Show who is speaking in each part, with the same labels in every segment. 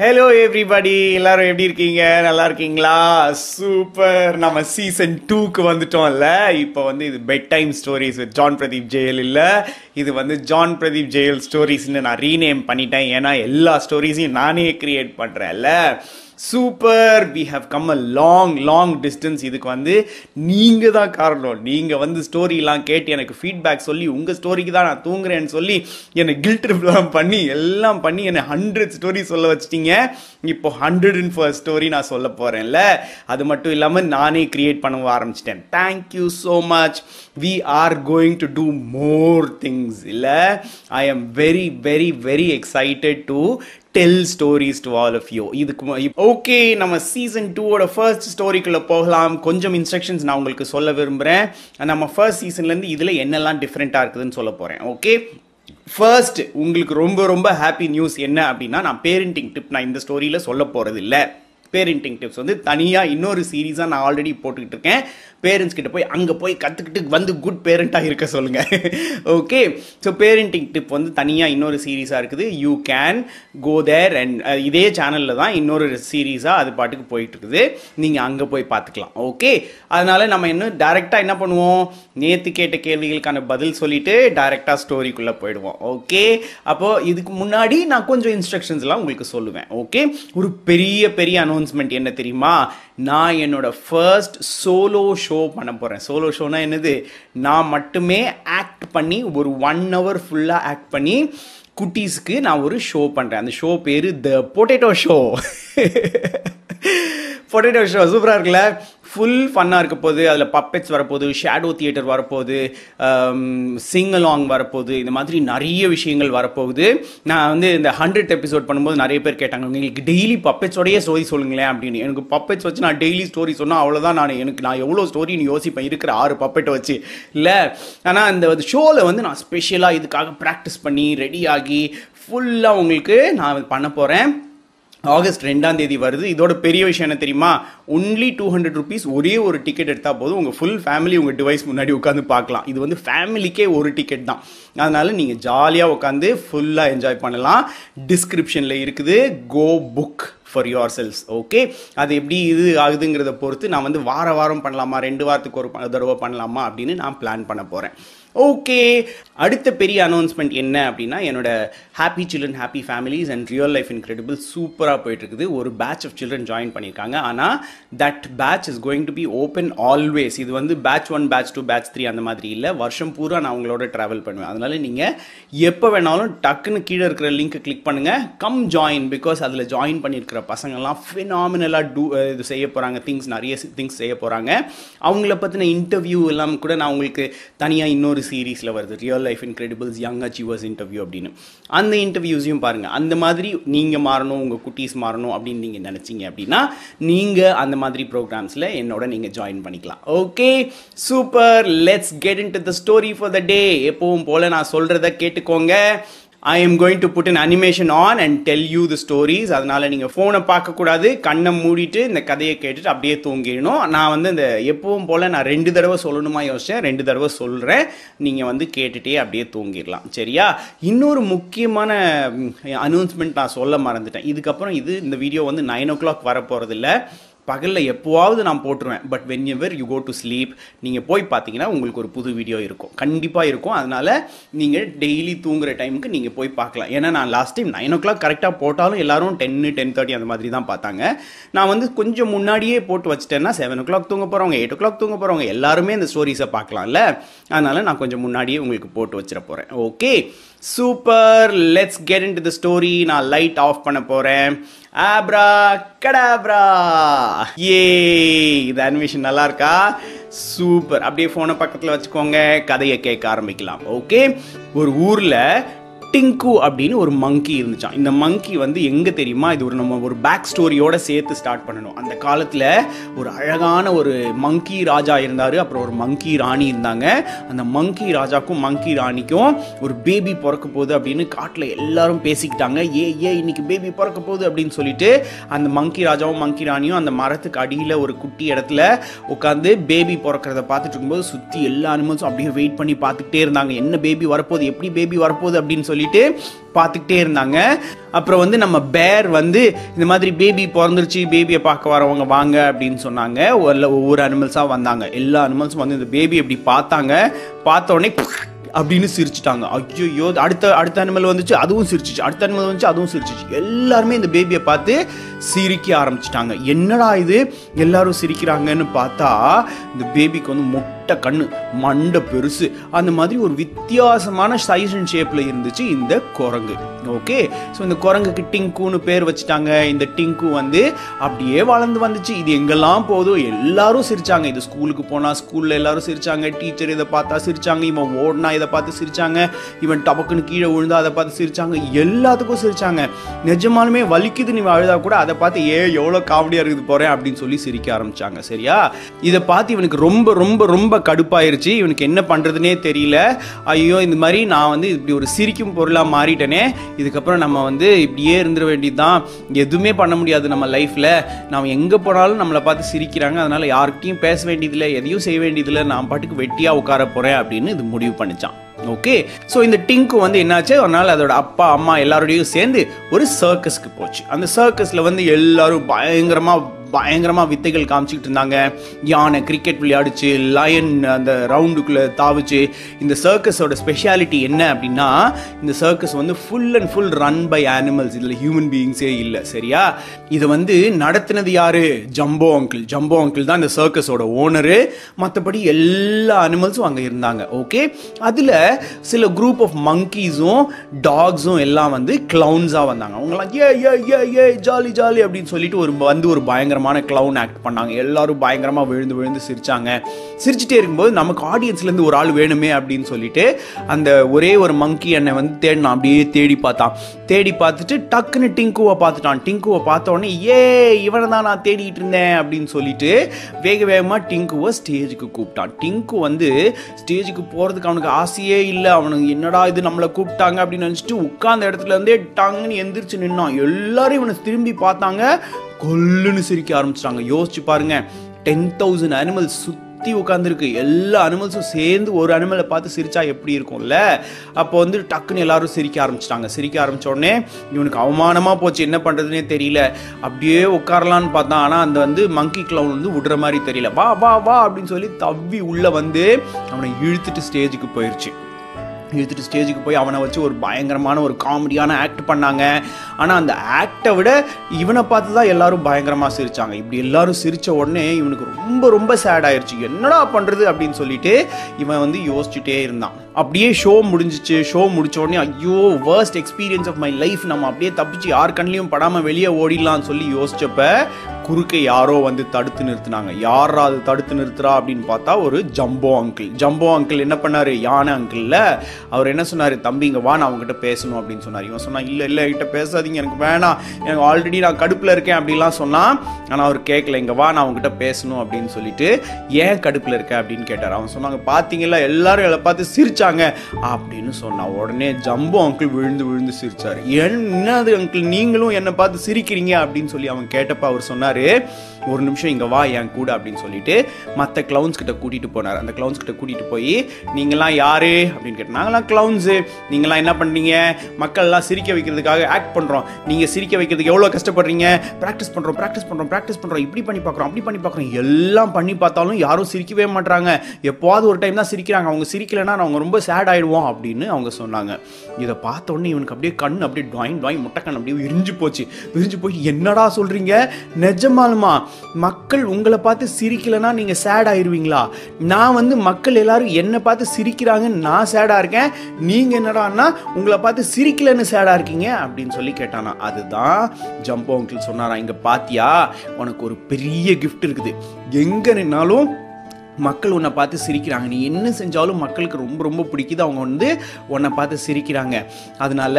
Speaker 1: Hello everybody எல்லாரும் எப்படி இருக்கீங்க நல்லா இருக்கீங்களா சூப்பர் நம்ம சீசன் டூக்கு வந்துட்டோம்ல இப்போ வந்து இது bed time stories with John Pradeep ஜெயல் இல்லை இது வந்து ஜான் பிரதீப் ஜெயல் ஸ்டோரிஸ்னு நான் ரீநேம் பண்ணிட்டேன் ஏன்னா எல்லா ஸ்டோரிஸையும் நானே க்ரியேட் பண்ணுறேன்ல super we have come a long long distance இதுக்கு வந்து நீங்கள் தான் காரணம் நீங்கள் வந்து ஸ்டோரிலாம் கேட்டு எனக்கு ஃபீட்பேக் சொல்லி உங்கள் ஸ்டோரிக்கு தான் நான் தூங்குறேன்னு சொல்லி என்னை கில்ட்ரிப்லாம் பண்ணி எல்லாம் பண்ணி என்னை ஹண்ட்ரட் ஸ்டோரி சொல்ல வச்சிட்டிங்க இப்போ ஹண்ட்ரட் அண்ட் ஃபர்ஸ்ட் ஸ்டோரி நான் சொல்ல போகிறேன்ல அது மட்டும் இல்லாமல் நானே க்ரியேட் பண்ணவும் ஆரம்பிச்சிட்டேன் thank you so much we are going to do more things இல்லை I am very very very excited to tell stories to all of you இதுக்கு ஓகே நம்ம சீசன் டூவோட ஃபர்ஸ்ட் ஸ்டோரிக்குள்ளே போகலாம் கொஞ்சம் இன்ஸ்ட்ரக்ஷன்ஸ் நான் உங்களுக்கு சொல்ல விரும்புகிறேன் நம்ம ஃபர்ஸ்ட் சீசன்லேருந்து இதில் என்னெல்லாம் டிஃப்ரெண்ட்டாக இருக்குதுன்னு சொல்ல போகிறேன் ஓகே ஃபர்ஸ்ட் உங்களுக்கு ரொம்ப ரொம்ப ஹாப்பி நியூஸ் என்ன அப்படின்னா நான் பேரண்டிங் டிப் நான் இந்த ஸ்டோரியில் சொல்ல போகிறது இல்லை பேரண்டிங் டிப்ஸ் வந்து தனியாக இன்னொரு சீரீஸாக நான் ஆல்ரெடி போட்டுக்கிட்டு இருக்கேன் பேரண்ட்ஸ் கிட்ட போய் அங்கே போய் கற்றுக்கிட்டு வந்து குட் பேரண்ட்டாக இருக்க சொல்லுங்கள் ஓகே ஸோ பேரண்டிங் டிப் வந்து தனியாக இன்னொரு சீரீஸாக இருக்குது you can go there and இதே சேனலில் தான் இன்னொரு சீரீஸாக அது பாட்டுக்கு போயிட்டுருக்குது நீங்கள் அங்கே போய் பார்த்துக்கலாம் ஓகே அதனால் நம்ம இன்னும் டேரெக்டாக என்ன பண்ணுவோம் நேற்று கேட்ட கேள்விகளுக்கான பதில் சொல்லிவிட்டு டேரெக்டாக ஸ்டோரிக்குள்ளே போயிடுவோம் ஓகே அப்போது இதுக்கு முன்னாடி நான் கொஞ்சம் இன்ஸ்ட்ரக்ஷன்ஸ்லாம் உங்களுக்கு சொல்லுவேன் ஓகே ஒரு பெரிய பெரிய அனௌன்ஸ்மெண்ட் என்ன தெரியுமா நான் என்னோட ஃபர்ஸ்ட் சோலோ ஷோ பண்ண போகிறேன் சோலோ ஷோனா என்னது நான் மட்டுமே ஆக்ட் பண்ணி ஒரு ஒன் ஹவர் ஃபுல்லாக ஆக்ட் பண்ணி குட்டீஸ்க்கு நான் ஒரு ஷோ பண்ணுறேன் அந்த ஷோ பேர் the potato show potato show சூப்பராக இருக்குல்ல ஃபுல் ஃபன்னாக இருக்க போகுது அதில் பப்பெட்ஸ் வரப்போகுது ஷேடோ தியேட்டர் வரப்போகுது சிங்கலாங் um, வரப்போகுது இந்த மாதிரி நிறைய விஷயங்கள் வரப்போகுது நான் வந்து இந்த ஹண்ட்ரட் எபிசோட் பண்ணும்போது நிறைய பேர் கேட்டாங்க உங்களுக்கு டெய்லி பப்பெட்ஸோடைய ஸ்டோரி சொல்லுங்களேன் அப்படின்னு எனக்கு பப்பெட்ஸ் வச்சு நான் டெய்லி ஸ்டோரி சொன்னால் அவ்வளோதான் நான் எனக்கு நான் எவ்வளோ ஸ்டோரின்னு யோசிப்பேன் இருக்கிற ஆறு பப்பெட்டை வச்சு இல்லை ஆனால் இந்த ஷோவில் வந்து நான் ஸ்பெஷலாக இதுக்காக ப்ராக்டிஸ் பண்ணி ரெடி ஆகி ஃபுல்லாக உங்களுக்கு நான் பண்ண போகிறேன் ஆகஸ்ட் ரெண்டாம் தேதி வருது இதோட பெரிய விஷயம் என்ன தெரியுமா ஒன்லி டூ ஹண்ட்ரட் ருபீஸ் ஒரே ஒரு டிக்கெட் எடுத்தால் போதும் உங்கள் ஃபுல் ஃபேமிலி உங்கள் டிவைஸ் முன்னாடி உட்காந்து பார்க்கலாம் இது வந்து ஃபேமிலிக்கே ஒரு டிக்கெட் தான் அதனால் நீங்கள் ஜாலியாக உட்காந்து ஃபுல்லாக என்ஜாய் பண்ணலாம் டிஸ்கிரிப்ஷனில் இருக்குது go book for yourselves okay அது எப்படி இது ஆகுதுங்கிறத பொறுத்து நான் வந்து வார வாரம் பண்ணலாமா ரெண்டு வாரத்துக்கு ஒரு தடவை பண்ணலாமா அப்படின்னு நான் பிளான் பண்ண போகிறேன் ஓகே அடுத்த பெரிய அனௌன்ஸ்மெண்ட் என்ன அப்படின்னா என்னோட happy children happy families and real life incredible சூப்பராக போயிட்டுருக்குது ஒரு பேட்ச் ஆஃப் சில்ட்ரன் ஜாயின் பண்ணியிருக்காங்க ஆனால் that batch is going to be open always இது வந்து batch one batch two batch three அந்த மாதிரி இல்லை வருஷம் பூரா நான் உங்களோட ட்ராவல் பண்ணுவேன் அதனால் நீங்கள் எப்போ வேணாலும் டக்குன்னு கீழே இருக்கிற லிங்க்கை கிளிக் பண்ணுங்கள் கம் ஜாயின் பிகாஸ் அதில் ஜாயின் பண்ணியிருக்க இருக்கிற பசங்கள்லாம் ஃபினாமினலாக டூ இது செய்ய போகிறாங்க திங்ஸ் நிறைய திங்ஸ் செய்ய போகிறாங்க அவங்கள பற்றின இன்டர்வியூ எல்லாம் கூட நான் உங்களுக்கு தனியாக இன்னொரு சீரீஸில் வருது real life incredibles young achievers interview அப்படின்னு அந்த இன்டர்வியூஸையும் பாருங்கள் அந்த மாதிரி நீங்கள் மாறணும் உங்கள் குட்டீஸ் மாறணும் அப்படின்னு நீங்கள் நினச்சிங்க அப்படின்னா நீங்கள் அந்த மாதிரி ப்ரோக்ராம்ஸில் என்னோட நீங்கள் ஜாயின் பண்ணிக்கலாம் okay super let's get into the story for the day எப்பவும் போல் நான் சொல்கிறத கேட்டுக்கோங்க I am going to put in animation on and tell you the stories அதனால் நீங்கள் ஃபோனை பார்க்கக்கூடாது கண்ணை மூடிட்டு இந்த கதையை கேட்டுட்டு அப்படியே தூங்கிடணும் நான் வந்து இந்த எப்பவும் போல் நான் ரெண்டு தடவை சொல்லணுமா யோசித்தேன் ரெண்டு தடவை சொல்கிறேன் நீங்கள் வந்து கேட்டுகிட்டே அப்படியே தூங்கிடலாம் சரியா இன்னொரு முக்கியமான அனௌன்ஸ்மெண்ட் நான் சொல்ல மறந்துட்டேன் இதுக்கப்புறம் இது இந்த வீடியோ வந்து நைன் ஓ கிளாக் இல்லை பகலில் எப்போவாவது நான் போட்டுருவேன் but whenever you go to sleep நீங்கள் போய் பார்த்தீங்கன்னா உங்களுக்கு ஒரு புது வீடியோ இருக்கும் கண்டிப்பாக இருக்கும் அதனால் நீங்கள் டெய்லி தூங்குற டைமுக்கு நீங்கள் போய் பார்க்கலாம் ஏன்னா நான் last time nine o'clock கரெக்டாக போட்டாலும் எல்லோரும் டென்னு டென் தேர்ட்டி அந்த மாதிரி தான் பார்த்தாங்க நான் வந்து கொஞ்சம் முன்னாடியே போட்டு வச்சுட்டேன்னா செவன் ஓ கிளாக் தூங்க போகிறவங்க எயிட் ஓ கிளாக் தூங்க போகிறவங்க எல்லாருமே இந்த ஸ்டோரிஸை பார்க்கலாம்ல அதனால் நான் கொஞ்சம் முன்னாடியே உங்களுக்கு போட்டு வச்சிட போகிறேன் okay super let's get into the story நான் லைட் ஆஃப் பண்ண போகிறேன் ஆப்ரா கடாப்ரா ஏ இது அனிமேஷன் நல்லா இருக்கா சூப்பர் அப்படியே ஃபோனை பக்கத்தில் வச்சுக்கோங்க கதையை கேட்க ஆரம்பிக்கலாம் ஓகே ஒரு ஊரில் டிங்கு அப்படின்னு ஒரு மங்கி இருந்துச்சான் இந்த மங்கி வந்து எங்கே தெரியுமா இது ஒரு நம்ம ஒரு பேக் ஸ்டோரியோட சேர்த்து ஸ்டார்ட் பண்ணணும் அந்த காலத்தில் ஒரு அழகான ஒரு மங்கி ராஜா இருந்தார் அப்புறம் ஒரு மங்கி ராணி இருந்தாங்க அந்த மங்கி ராஜாக்கும் மங்கி ராணிக்கும் ஒரு பேபி பிறக்க போகுது அப்படின்னு காட்டில் எல்லாரும் பேசிக்கிட்டாங்க ஏ ஏ இன்னைக்கு பேபி பிறக்க போகுது அப்படின்னு சொல்லிட்டு அந்த மங்கி ராஜாவும் மங்கி ராணியும் அந்த மரத்துக்கு அடியில் ஒரு குட்டி இடத்துல உட்காந்து பேபி பிறக்கிறத பார்த்துட்டு இருக்கும்போது சுற்றி எல்லா அனிமல்ஸும் அப்படியே வெயிட் பண்ணி பார்த்துக்கிட்டே இருந்தாங்க என்ன பேபி வரப்போகுது எப்படி பேபி வரப்போகுது அப்படின்னு சொல்லி சொல்லிட்டு பார்த்துக்கிட்டே இருந்தாங்க அப்புறம் வந்து நம்ம பேர் வந்து இந்த மாதிரி பேபி பிறந்துருச்சு பேபியை பார்க்க வரவங்க வாங்க அப்படின்னு சொன்னாங்க ஒரு ஒவ்வொரு அனிமல்ஸாக வந்தாங்க எல்லா அனிமல்ஸும் வந்து இந்த பேபி அப்படி பார்த்தாங்க பார்த்தோடனே அப்படின்னு சிரிச்சிட்டாங்க ஐயோ அடுத்த அடுத்த அனிமல் வந்துச்சு அதுவும் சிரிச்சிச்சு அடுத்த அனிமல் வந்துச்சு அதுவும் சிரிச்சிச்சு எல்லாருமே இந்த பேபியை பார்த்து சிரிக்க ஆரம்பிச்சிட்டாங்க என்னடா இது எல்லாரும் சிரிக்கிறாங்கன்னு பார்த்தா இந்த பேபிக்கு வந்து முட்டை கண்ணு மண்டை பெருசு அந்த மாதிரி ஒரு வித்தியாசமான சைஸ் அண்ட் ஷேப்பில் இருந்துச்சு இந்த குரங்கு ஓகே ஸோ இந்த குரங்குக்கு டிங்குன்னு பேர் வச்சுட்டாங்க இந்த டிங்கு வந்து அப்படியே வளர்ந்து வந்துச்சு இது எங்கெல்லாம் போதும் எல்லாரும் சிரிச்சாங்க இது ஸ்கூலுக்கு போனால் ஸ்கூலில் எல்லாரும் சிரிச்சாங்க டீச்சர் இதை பார்த்தா சிரிச்சாங்க இவன் ஓடினா இதை பார்த்து சிரிச்சாங்க இவன் டபக்குன்னு கீழே விழுந்தா அதை பார்த்து சிரிச்சாங்க எல்லாத்துக்கும் சிரிச்சாங்க நிஜமாலுமே வலிக்குது நீ அழுதா கூட அதை பார்த்து ஏ எவ்வளோ காமெடியாக இருக்குது போகிறேன் அப்படின்னு சொல்லி சிரிக்க ஆரம்பித்தாங்க சரியா இதை பார்த்து இவனுக்கு ரொம்ப ரொம்ப ரொம்ப கடுப்பாயிருச்சு இவனுக்கு என்ன பண்ணுறதுனே தெரியல ஐயோ இந்த மாதிரி நான் வந்து இப்படி ஒரு சிரிக்கும் பொருளாக மாறிட்டேனே இதுக்கப்புறம் நம்ம வந்து இப்படியே இருந்துட வேண்டியது தான் எதுவுமே பண்ண முடியாது நம்ம லைஃப்பில் நாம் எங்கே போனாலும் நம்மளை பார்த்து சிரிக்கிறாங்க அதனால் யார்கிட்டையும் பேச வேண்டியதில்லை எதையும் செய்ய வேண்டியதில்லை நான் பாட்டுக்கு வெட்டியாக உட்கார போகிறேன் அப்படின்னு இது முடிவு பண்ணிச்சான் ஓகே ஸோ இந்த டிங்கு வந்து என்னாச்சு ஒரு நாள் அதோட அப்பா அம்மா எல்லாரோடையும் சேர்ந்து ஒரு சர்க்கஸ்க்கு போச்சு அந்த சர்க்கஸில் வந்து எல்லாரும் பயங்கரமாக பயங்கரமாக வித்தைகள் காமிச்சிக்கிட்டு இருந்தாங்க யானை கிரிக்கெட் விளையாடிச்சு லயன் அந்த ரவுண்டுக்குள்ளே தாவிச்சு இந்த சர்க்கஸோட ஸ்பெஷாலிட்டி என்ன அப்படின்னா இந்த சர்க்கஸ் வந்து full and full run by animals இதில் ஹியூமன் பீயிங்ஸே இல்லை சரியா இதை வந்து நடத்தினது யார் ஜம்போ அங்கிள் ஜம்போ அங்கிள் தான் இந்த சர்க்கஸோட ஓனரு மற்றபடி எல்லா அனிமல்ஸும் அங்கே இருந்தாங்க ஓகே அதில் சில குரூப் ஆஃப் மங்கீஸும் டாக்ஸும் எல்லாம் வந்து க்ளவுன்ஸாக வந்தாங்க அவங்களாம் ஏ ஏ ஏ ஏ ஜாலி ஜாலி அப்படின்னு சொல்லிட்டு ஒரு வந்து ஒரு பயங்கர பயங்கரமான க்ளவுன் ஆக்ட் பண்ணாங்க எல்லாரும் பயங்கரமாக விழுந்து விழுந்து சிரித்தாங்க சிரிச்சுட்டே இருக்கும்போது நமக்கு ஆடியன்ஸ்லேருந்து ஒரு ஆள் வேணுமே அப்படின்னு சொல்லிட்டு அந்த ஒரே ஒரு மங்கி என்னை வந்து தேடினான் அப்படியே தேடி பார்த்தான் தேடி பார்த்துட்டு டக்குன்னு டிங்குவை பார்த்துட்டான் டிங்குவை பார்த்த உடனே ஏ இவனை தான் நான் தேடிட்டு இருந்தேன் அப்படின்னு சொல்லிட்டு வேக வேகமாக டிங்குவை ஸ்டேஜுக்கு கூப்பிட்டான் டிங்கு வந்து ஸ்டேஜுக்கு போகிறதுக்கு அவனுக்கு ஆசையே இல்லை அவனுக்கு என்னடா இது நம்மளை கூப்பிட்டாங்க அப்படின்னு நினச்சிட்டு உட்காந்த இடத்துல இருந்தே டங்குன்னு எந்திரிச்சு நின்னான் எல்லாரும் இவனை திரும்பி பார்த்தாங்க கொல்லுன்னு சிரிக்க ஆரம்பிச்சிட்டாங்க யோசிச்சு பாருங்க டென் தௌசண்ட் அனிமல்ஸ் சுற்றி உட்காந்துருக்கு எல்லா அனிமல்ஸும் சேர்ந்து ஒரு அனிமலை பார்த்து சிரிச்சா எப்படி இருக்கும்ல அப்போ வந்து டக்குன்னு எல்லாரும் சிரிக்க ஆரம்பிச்சிட்டாங்க சிரிக்க ஆரம்பித்த உடனே இவனுக்கு அவமானமாக போச்சு என்ன பண்ணுறதுனே தெரியல அப்படியே உட்காரலான்னு பார்த்தா ஆனால் அந்த வந்து மங்கி கிளவுன் வந்து விடுற மாதிரி தெரியல வா வா வா அப்படின்னு சொல்லி தவ்வி உள்ளே வந்து அவனை இழுத்துட்டு ஸ்டேஜுக்கு போயிடுச்சு இழுத்துட்டு ஸ்டேஜுக்கு போய் அவனை வச்சு ஒரு பயங்கரமான ஒரு காமெடியான ஆக்ட் பண்ணாங்க ஆனால் அந்த ஆக்டை விட இவனை பார்த்து தான் எல்லாரும் பயங்கரமாக சிரித்தாங்க இப்படி எல்லாரும் சிரித்த உடனே இவனுக்கு ரொம்ப ரொம்ப சேட் ஆயிடுச்சு என்னடா பண்ணுறது அப்படின்னு சொல்லிட்டு இவன் வந்து யோசிச்சுட்டே இருந்தான் அப்படியே ஷோ முடிஞ்சிச்சு ஷோ முடிச்ச உடனே ஐயோ worst experience of my life நம்ம அப்படியே தப்பிச்சு யார் கண்ணிலையும் படாமல் வெளியே ஓடிடலாம்னு சொல்லி யோசிச்சப்ப குறுக்க யாரோ வந்து தடுத்து நிறுத்தினாங்க யாரா அது தடுத்து நிறுத்துறா அப்படின்னு பார்த்தா ஒரு ஜம்போ அங்கிள் ஜம்போ அங்கிள் என்ன பண்ணார் யானை அங்கிளில் அவர் என்ன சொன்னார் தம்பி இங்கே வா நான் அவங்ககிட்ட பேசணும் அப்படின்னு சொன்னார் இவன் சொன்னால் இல்லை இல்லை கிட்ட பேசாதீங்க எனக்கு வேணாம் எனக்கு ஆல்ரெடி நான் கடுப்பில் இருக்கேன் அப்படிலாம் சொன்னால் ஆனால் அவர் கேட்கல இங்கே வா நான் அவங்ககிட்ட பேசணும் அப்படின்னு சொல்லிட்டு ஏன் கடுப்பில் இருக்க அப்படின்னு கேட்டார் அவன் சொன்னாங்க பார்த்தீங்களா எல்லாரும் எல்லாம் பார்த்து சிரிச்சா சிரிச்சாங்க அப்படின்னு சொன்னா உடனே ஜம்பு அங்கிள் விழுந்து விழுந்து சிரிச்சார் என்னது அங்கிள் நீங்களும் என்னை பார்த்து சிரிக்கிறீங்க அப்படின்னு சொல்லி அவன் கேட்டப்ப அவர் சொன்னாரு ஒரு நிமிஷம் இங்கே வா என் கூட அப்படின்னு சொல்லிட்டு மற்ற க்ளவுன்ஸ் கிட்ட கூட்டிகிட்டு போனார் அந்த கிளவுன்ஸ் கிட்ட கூட்டிகிட்டு போய் நீங்களாம் யார் அப்படின்னு கேட்டு நாங்களாம் க்ளவுன்ஸு நீங்களாம் என்ன பண்ணுறீங்க மக்கள்லாம் சிரிக்க வைக்கிறதுக்காக ஆக்ட் பண்ணுறோம் நீங்கள் சிரிக்க வைக்கிறதுக்கு எவ்வளோ கஷ்டப்படுறீங்க ப்ராக்டிஸ் பண்ணுறோம் ப்ராக்டிஸ் பண்ணுறோம் ப்ராக்டிஸ் பண்ணுறோம் இப்படி பண்ணி பார்க்குறோம் அப்படி பண்ணி பார்க்குறோம் எல்லாம் பண்ணி பார்த்தாலும் யாரும் சிரிக்கவே மாட்டாங்க எப்போது ஒரு டைம் தான் சிரிக்கிறாங்க அவங்க சிரிக்கலைன்னா அவங்க ரொம்ப சேட் ஆகிடுவோம் அப்படின்னு அவங்க சொன்னாங்க இதை பார்த்தோன்னே இவனுக்கு அப்படியே கண் அப்படியே டாயின் டாயின் முட்டைக்கண் அப்படியே விரிஞ்சு போச்சு விரிஞ்சு போய் என்னடா சொல்கிறீங்க நிஜமாலுமா மக்கள் உங்களை பார்த்து சிரிக்கலைன்னா நீங்கள் சேட் ஆயிடுவீங்களா நான் வந்து மக்கள் எல்லாரும் என்னை பார்த்து சிரிக்கிறாங்கன்னு நான் சேடாக இருக்கேன் நீங்கள் என்னடான்னா உங்களை பார்த்து சிரிக்கலைன்னு சேடாக இருக்கீங்க அப்படின்னு சொல்லி கேட்டானா அதுதான் ஜம்போ அங்கிள் சொன்னாரா இங்கே பாத்தியா உனக்கு ஒரு பெரிய கிஃப்ட் இருக்குது எங்கே நின்னாலும் மக்கள் உன்னை பார்த்து சிரிக்கிறாங்க நீ என்ன செஞ்சாலும் மக்களுக்கு ரொம்ப ரொம்ப பிடிக்குது அவங்க வந்து உன்னை பார்த்து சிரிக்கிறாங்க அதனால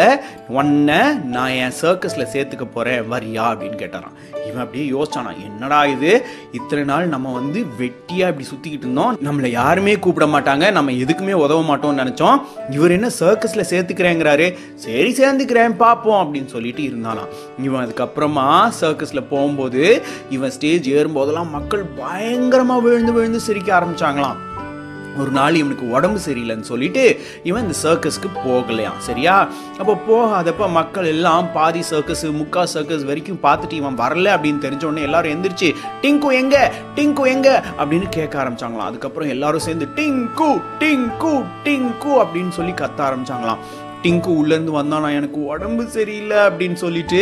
Speaker 1: உன்னை நான் என் சர்க்கஸில் சேர்த்துக்க போகிறேன் வரியா அப்படின்னு கேட்டாரான் இவன் அப்படியே யோசிச்சானா என்னடா இது இத்தனை நாள் நம்ம வந்து வெட்டியாக இப்படி சுற்றிக்கிட்டு இருந்தோம் நம்மளை யாருமே கூப்பிட மாட்டாங்க நம்ம எதுக்குமே உதவ மாட்டோம்னு நினச்சோம் இவர் என்ன சர்க்கஸில் சேர்த்துக்கிறேங்கிறாரு சரி சேர்ந்துக்கிறேன் பார்ப்போம் அப்படின்னு சொல்லிட்டு இருந்தாலாம் இவன் அதுக்கப்புறமா சர்க்கஸில் போகும்போது இவன் ஸ்டேஜ் ஏறும்போதெல்லாம் மக்கள் பயங்கரமாக விழுந்து விழுந்து சிரிக்க சிரிக்க ஆரம்பிச்சாங்களாம் ஒரு நாள் இவனுக்கு உடம்பு சரியில்லைன்னு சொல்லிட்டு இவன் இந்த சர்க்கஸ்க்கு போகலையாம் சரியா அப்போ போகாதப்ப மக்கள் எல்லாம் பாதி சர்க்கஸ் முக்கா சர்க்கஸ் வரைக்கும் பார்த்துட்டு இவன் வரல அப்படின்னு தெரிஞ்ச உடனே எல்லாரும் எந்திரிச்சு டிங்கு எங்க டிங்கு எங்க அப்படின்னு கேட்க ஆரம்பிச்சாங்களாம் அதுக்கப்புறம் எல்லாரும் சேர்ந்து டிங்கு டிங்கு டிங்கு அப்படின்னு சொல்லி கத்த ஆரம்பிச்சாங்களாம் டிங்கு உள்ளேருந்து வந்தான் எனக்கு உடம்பு சரியில்லை அப்படின்னு சொல்லிட்டு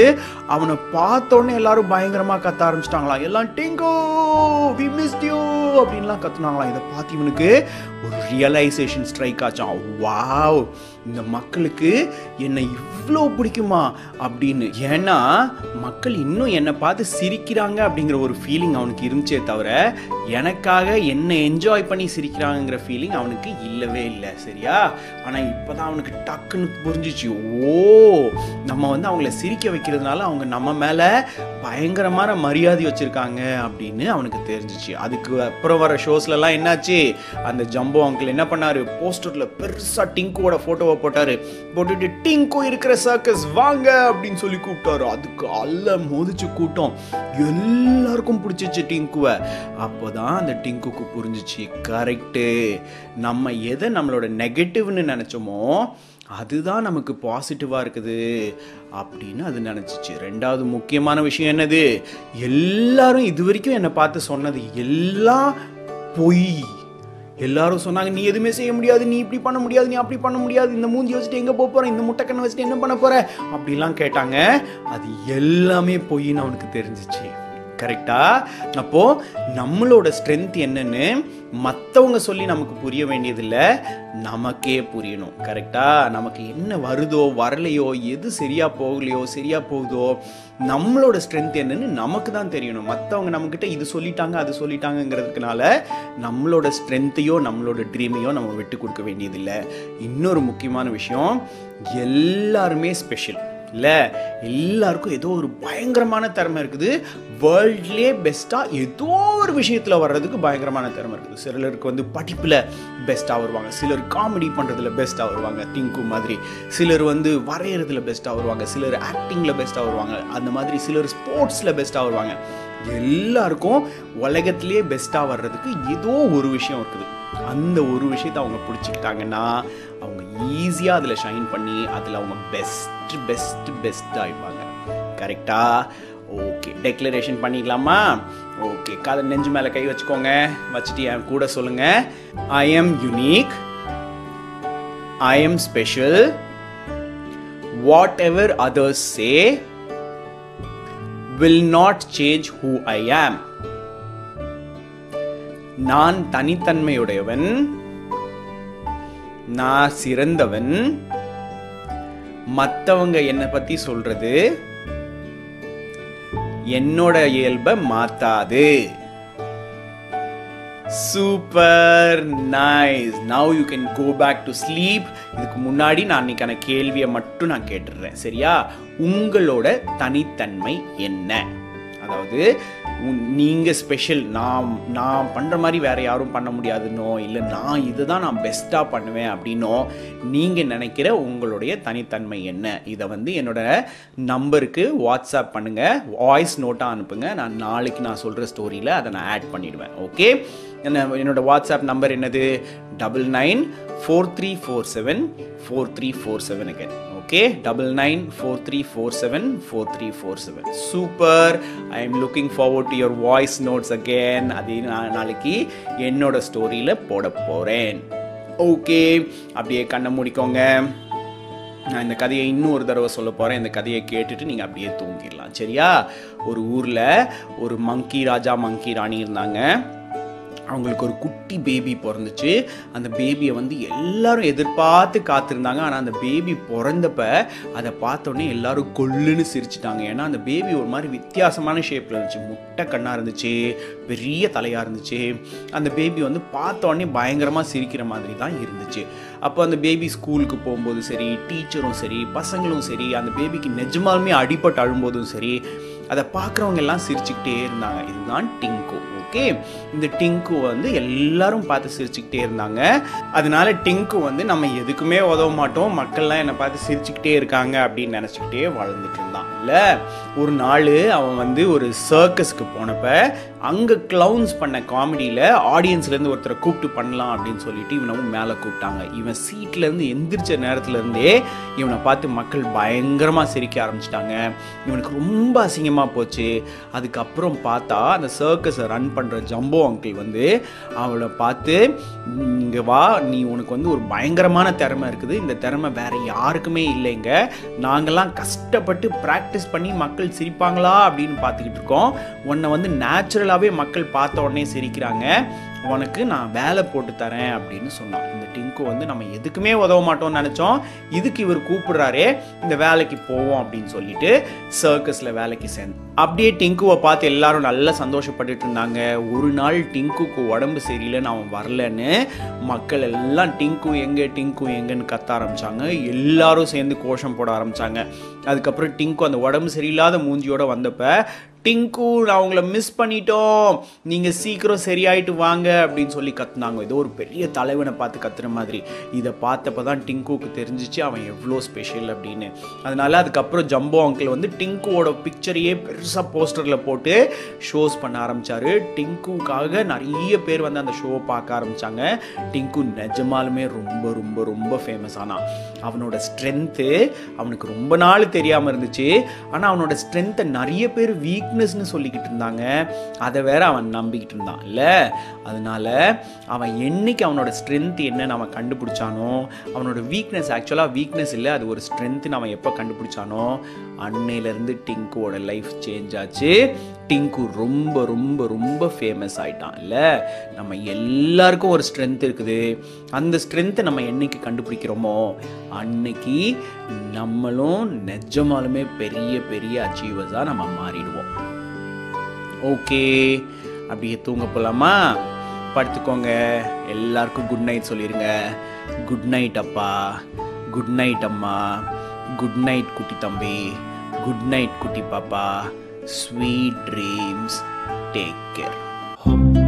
Speaker 1: அவனை பார்த்தோன்னே எல்லாரும் பயங்கரமாக கத்த ஆரம்பிச்சிட்டாங்களாம் எல்லாம் டிங்கோ வி மிஸ்ட் அப்படின்லாம் கத்துனாங்களாம் இதை பார்த்து இவனுக்கு ஒரு ரியலைசேஷன் ஸ்ட்ரைக் ஆச்சான் வாவ் இந்த மக்களுக்கு என்னை இவ்வளோ பிடிக்குமா அப்படின்னு ஏன்னா மக்கள் இன்னும் என்னை பார்த்து சிரிக்கிறாங்க அப்படிங்கிற ஒரு ஃபீலிங் அவனுக்கு இருந்துச்சே தவிர எனக்காக என்னை என்ஜாய் பண்ணி சிரிக்கிறாங்கிற ஃபீலிங் அவனுக்கு இல்லவே இல்லை சரியா ஆனால் இப்போ தான் அவனுக்கு டக்குன்னு புரிஞ்சிச்சு ஓ நம்ம வந்து அவங்கள சிரிக்க வைக்கிறதுனால அவங்க நம்ம மேலே பயங்கரமான மரியாதை வச்சுருக்காங்க அப்படின்னு அவனுக்கு தெரிஞ்சிச்சு அதுக்கு அப்புறம் வர ஷோஸ்லலாம் என்னாச்சு அந்த ஜம்போ அங்கிள் என்ன பண்ணார் போஸ்டரில் பெருசாக டிங்கோட ஃபோட்டோவை போட்டாரு போட்டுட்டு டிங்கோ இருக்கிற சர்க்கஸ் வாங்க அப்படின்னு சொல்லி கூப்பிட்டாரு அதுக்கு அல்ல மோதிச்சு கூட்டம் எல்லாருக்கும் பிடிச்சிச்சு டிங்குவை அப்போ தான் அந்த டிங்குக்கு புரிஞ்சிச்சு கரெக்டு நம்ம எதை நம்மளோட நெகட்டிவ்னு நினச்சோமோ அதுதான் நமக்கு பாசிட்டிவாக இருக்குது அப்படின்னு அது நினச்சிச்சு ரெண்டாவது முக்கியமான விஷயம் என்னது எல்லாரும் இது வரைக்கும் என்னை பார்த்து சொன்னது எல்லாம் பொய் எல்லாரும் சொன்னாங்க நீ எதுவுமே செய்ய முடியாது நீ இப்படி பண்ண முடியாது நீ அப்படி பண்ண முடியாது இந்த மூஞ்சி வச்சுட்டு எங்கே போக போகிற இந்த முட்டைக்கண்ணை வச்சுட்டு என்ன பண்ண போகிற அப்படிலாம் கேட்டாங்க அது எல்லாமே பொய்ன்னு அவனுக்கு தெரிஞ்சிச்சு கரெக்டா அப்போ நம்மளோட ஸ்ட்ரென்த் என்னன்னு மற்றவங்க சொல்லி நமக்கு புரிய வேண்டியதில்லை நமக்கே புரியணும் கரெக்டாக நமக்கு என்ன வருதோ வரலையோ எது சரியாக போகலையோ சரியாக போகுதோ நம்மளோட ஸ்ட்ரென்த் என்னன்னு நமக்கு தான் தெரியணும் மற்றவங்க நம்மக்கிட்ட இது சொல்லிட்டாங்க அது சொல்லிட்டாங்கங்கிறதுனால நம்மளோட ஸ்ட்ரென்த்தையோ நம்மளோட ட்ரீமையோ நம்ம விட்டு கொடுக்க வேண்டியதில்லை இன்னொரு முக்கியமான விஷயம் எல்லாருமே ஸ்பெஷல் இல்லை எல்லாருக்கும் ஏதோ ஒரு பயங்கரமான திறமை இருக்குது வேர்ல்ட்லேயே பெஸ்ட்டாக ஏதோ ஒரு விஷயத்தில் வர்றதுக்கு பயங்கரமான திறமை இருக்குது சிலருக்கு வந்து படிப்பில் பெஸ்ட்டாக வருவாங்க சிலர் காமெடி பண்ணுறதுல பெஸ்ட்டாக வருவாங்க திங்கு மாதிரி சிலர் வந்து வரைகிறதுல பெஸ்ட்டாக வருவாங்க சிலர் ஆக்டிங்கில் பெஸ்ட்டாக வருவாங்க அந்த மாதிரி சிலர் ஸ்போர்ட்ஸில் பெஸ்ட்டாக வருவாங்க எல்லாருக்கும் உலகத்திலே பெஸ்ட்டாக வர்றதுக்கு ஏதோ ஒரு விஷயம் இருக்குது அந்த ஒரு விஷயத்தை அவங்க பிடிச்சிக்கிட்டாங்கன்னா அவங்க ஈஸியாக அதில் ஷைன் பண்ணி அதில் அவங்க பெஸ்ட் பெஸ்ட் பெஸ்ட் ஆயிப்பாங்க கரெக்டாக ஓகே டெக்ளரேஷன் பண்ணிக்கலாமா ஓகே காதை நெஞ்சு மேலே கை வச்சுக்கோங்க வச்சுட்டு என் கூட சொல்லுங்க I am unique I am special whatever others say will not change who I am நான் தனித்தன்மையுடையவன் நான் சிறந்தவன் மற்றவங்க என்னை பற்றி சொல்றது என்னோட இயல்பை மாத்தாது super nice now you can go back to sleep இதுக்கு முன்னாடி நான் அன்னைக்கான கேள்வியை மட்டும் நான் கேட்டுடுறேன் சரியா உங்களோட தனித்தன்மை என்ன அதாவது நீங்கள் ஸ்பெஷல் நான் நான் பண்ணுற மாதிரி வேறு யாரும் பண்ண முடியாதுன்னோ இல்லை நான் இது தான் நான் பெஸ்ட்டாக பண்ணுவேன் அப்படின்னோ நீங்கள் நினைக்கிற உங்களுடைய தனித்தன்மை என்ன இதை வந்து என்னோடய நம்பருக்கு வாட்ஸ்அப் பண்ணுங்கள் வாய்ஸ் நோட்டாக அனுப்புங்க நான் நாளைக்கு நான் சொல்கிற ஸ்டோரியில் அதை நான் ஆட் பண்ணிவிடுவேன் ஓகே என்ன என்னோடய வாட்ஸ்அப் நம்பர் என்னது double nine four three four seven four three four seven again okay double nine four three four seven four three four seven super I am looking forward to your voice notes again அதே நான் நாளைக்கு என்னோட ஸ்டோரியில் போட போகிறேன் okay அப்படியே கண்ணை முடிக்கோங்க நான் இந்த கதையை இன்னும் ஒரு தடவை சொல்ல போகிறேன் இந்த கதையை கேட்டுட்டு நீங்கள் அப்படியே தூங்கிடலாம் சரியா ஒரு ஊரில் ஒரு மங்கி ராஜா மங்கி ராணி இருந்தாங்க அவங்களுக்கு ஒரு குட்டி பேபி பிறந்துச்சு அந்த பேபியை வந்து எல்லாரும் எதிர்பார்த்து காத்திருந்தாங்க ஆனால் அந்த பேபி பிறந்தப்ப அதை பார்த்தோன்னே எல்லாரும் கொல்லுன்னு சிரிச்சிட்டாங்க ஏன்னா அந்த பேபி ஒரு மாதிரி வித்தியாசமான ஷேப்பில் இருந்துச்சு முட்டை கண்ணாக இருந்துச்சு பெரிய தலையாக இருந்துச்சு அந்த பேபி வந்து பார்த்தோடனே பயங்கரமாக சிரிக்கிற மாதிரி தான் இருந்துச்சு அப்போ அந்த பேபி ஸ்கூலுக்கு போகும்போது சரி டீச்சரும் சரி பசங்களும் சரி அந்த பேபிக்கு நிஜமாலுமே அடிபட்டு அழும்போதும் சரி அதை பார்க்குறவங்க எல்லாம் சிரிச்சுக்கிட்டே இருந்தாங்க இதுதான் டிங்கோ ஓகே இந்த டிங்கு வந்து எல்லாரும் பார்த்து சிரிச்சுக்கிட்டே இருந்தாங்க அதனால டிங்கு வந்து நம்ம எதுக்குமே உதவ மாட்டோம் மக்கள்லாம் என்னை பார்த்து சிரிச்சுக்கிட்டே இருக்காங்க அப்படின்னு நினச்சிக்கிட்டே வாழ்ந்துட்டு இருந்தான் இல்லை ஒரு நாள் அவன் வந்து ஒரு சர்க்கஸ்க்கு போனப்ப அங்கே க்ளவுன்ஸ் பண்ண காமெடியில் ஆடியன்ஸ்லேருந்து ஒருத்தரை கூப்பிட்டு பண்ணலாம் அப்படின்னு சொல்லிட்டு இவனவும் மேலே கூப்பிட்டாங்க இவன் சீட்லேருந்து எந்திரிச்ச நேரத்துலேருந்தே இவனை பார்த்து மக்கள் பயங்கரமாக சிரிக்க ஆரம்பிச்சிட்டாங்க இவனுக்கு ரொம்ப அசிங்கமாக போச்சு அதுக்கப்புறம் பார்த்தா அந்த சர்க்கஸை ரன் பண்ண பண்ணுற ஜம்போ அங்கிள் வந்து அவளை பார்த்து இங்கே வா நீ உனக்கு வந்து ஒரு பயங்கரமான திறமை இருக்குது இந்த திறமை வேறு யாருக்குமே இல்லைங்க நாங்கள்லாம் கஷ்டப்பட்டு ப்ராக்டிஸ் பண்ணி மக்கள் சிரிப்பாங்களா அப்படின்னு பார்த்துக்கிட்டு இருக்கோம் உன்னை வந்து நேச்சுரலாகவே மக்கள் பார்த்த உடனே சிரிக்கிறாங்க உனக்கு நான் வேலை போட்டு தரேன் அப்படின்னு சொன்னான் இந்த டிங்கு வந்து நம்ம எதுக்குமே உதவ மாட்டோம்னு நினச்சோம் இதுக்கு இவர் கூப்பிடுறாரே இந்த வேலைக்கு போவோம் அப்படின்னு சொல்லிட்டு சர்க்கஸில் வேலைக்கு சேர்ந்து அப்படியே டிங்குவை பார்த்து எல்லாரும் நல்லா சந்தோஷப்பட்டுட்டு இருந்தாங்க ஒரு நாள் டிங்குக்கு உடம்பு சரியில்லைன்னு அவன் வரலன்னு மக்கள் எல்லாம் டிங்கு எங்கே டிங்கு எங்கன்னு கத்த ஆரம்பித்தாங்க எல்லாரும் சேர்ந்து கோஷம் போட ஆரம்பித்தாங்க அதுக்கப்புறம் டிங்கு அந்த உடம்பு சரியில்லாத மூஞ்சியோடு வந்தப்போ டிங்கு அவங்கள மிஸ் பண்ணிட்டோம் நீங்கள் சீக்கிரம் சரியாயிட்டு வாங்க அப்படின்னு சொல்லி கத்துனாங்க ஏதோ ஒரு பெரிய தலைவனை பார்த்து கத்துற மாதிரி இதை பார்த்தப்ப தான் டிங்குக்கு தெரிஞ்சிச்சு அவன் எவ்வளோ ஸ்பெஷல் அப்படின்னு அதனால அதுக்கப்புறம் ஜம்போ அங்கிள் வந்து டிங்குவோட பிக்சரையே பெருசாக போஸ்டரில் போட்டு ஷோஸ் பண்ண ஆரம்பித்தார் டிங்குக்காக நிறைய பேர் வந்து அந்த ஷோவை பார்க்க ஆரம்பித்தாங்க டிங்கு நிஜமாலுமே ரொம்ப ரொம்ப ரொம்ப ஃபேமஸ் ஆனால் அவனோட ஸ்ட்ரென்த்து அவனுக்கு ரொம்ப நாள் தெரியாமல் இருந்துச்சு ஆனால் அவனோட ஸ்ட்ரென்த்தை நிறைய பேர் வீக்னஸ்னு சொல்லிக்கிட்டு இருந்தாங்க அதை வேற அவன் நம்பிக்கிட்டு இருந்தான் இல்லை அதனால் அவன் என்னைக்கு அவனோட ஸ்ட்ரென்த் என்ன நம்ம கண்டுபிடிச்சானோ அவனோட வீக்னஸ் ஆக்சுவலாக வீக்னஸ் இல்லை அது ஒரு ஸ்ட்ரென்த்து நம்ம எப்போ கண்டுபிடிச்சானோ அன்னையிலேருந்து டிங்குவோட லைஃப் சேஞ்ச் ஆச்சு டிங்கு ரொம்ப ரொம்ப ரொம்ப ஃபேமஸ் ஆகிட்டான் இல்லை நம்ம எல்லாருக்கும் ஒரு ஸ்ட்ரென்த் இருக்குது அந்த ஸ்ட்ரென்த்தை நம்ம என்னைக்கு கண்டுபிடிக்கிறோமோ அன்னைக்கு நம்மளும் நெஜமாலுமே பெரிய பெரிய அச்சீவர்ஸாக நம்ம மாறிடுவோம் ஓகே அப்படியே தூங்க போகலாமா படுத்துக்கோங்க எல்லாருக்கும் குட் நைட் சொல்லிடுங்க குட் நைட் அப்பா குட் நைட் அம்மா குட் நைட் குட்டி தம்பி குட் நைட் குட்டி பாப்பா sweet dreams take care home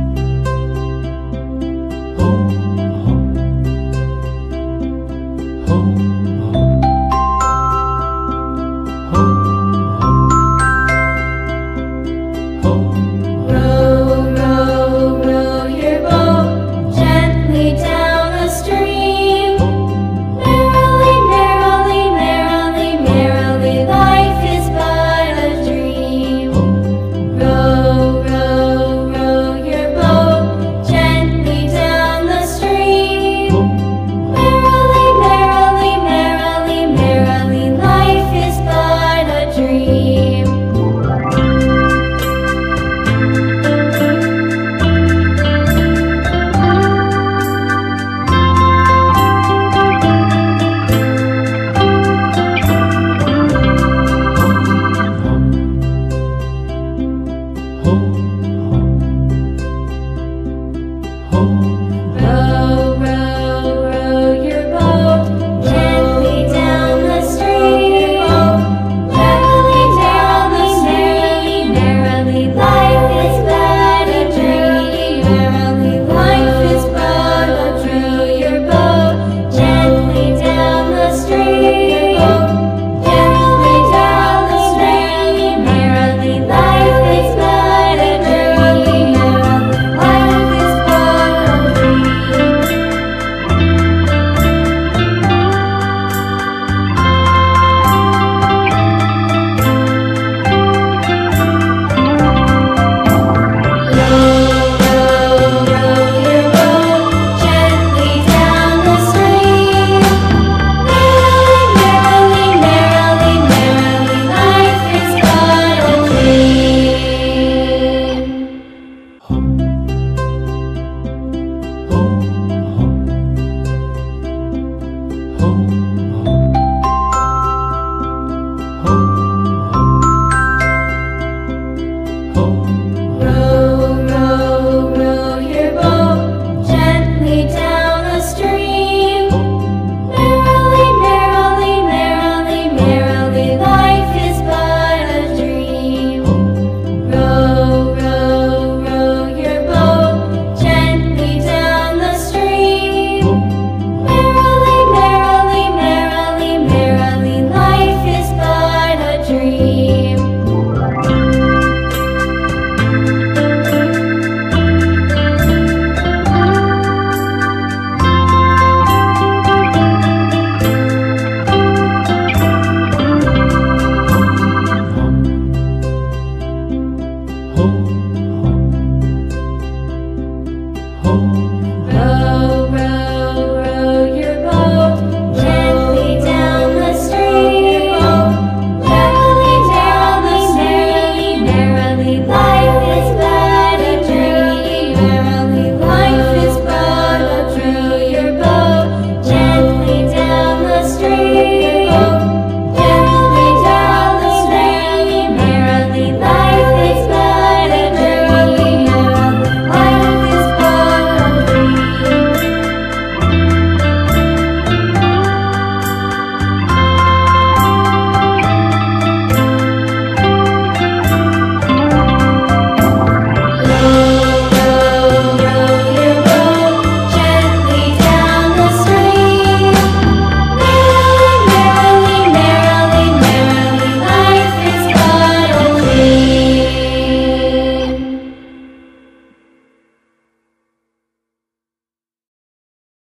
Speaker 1: home.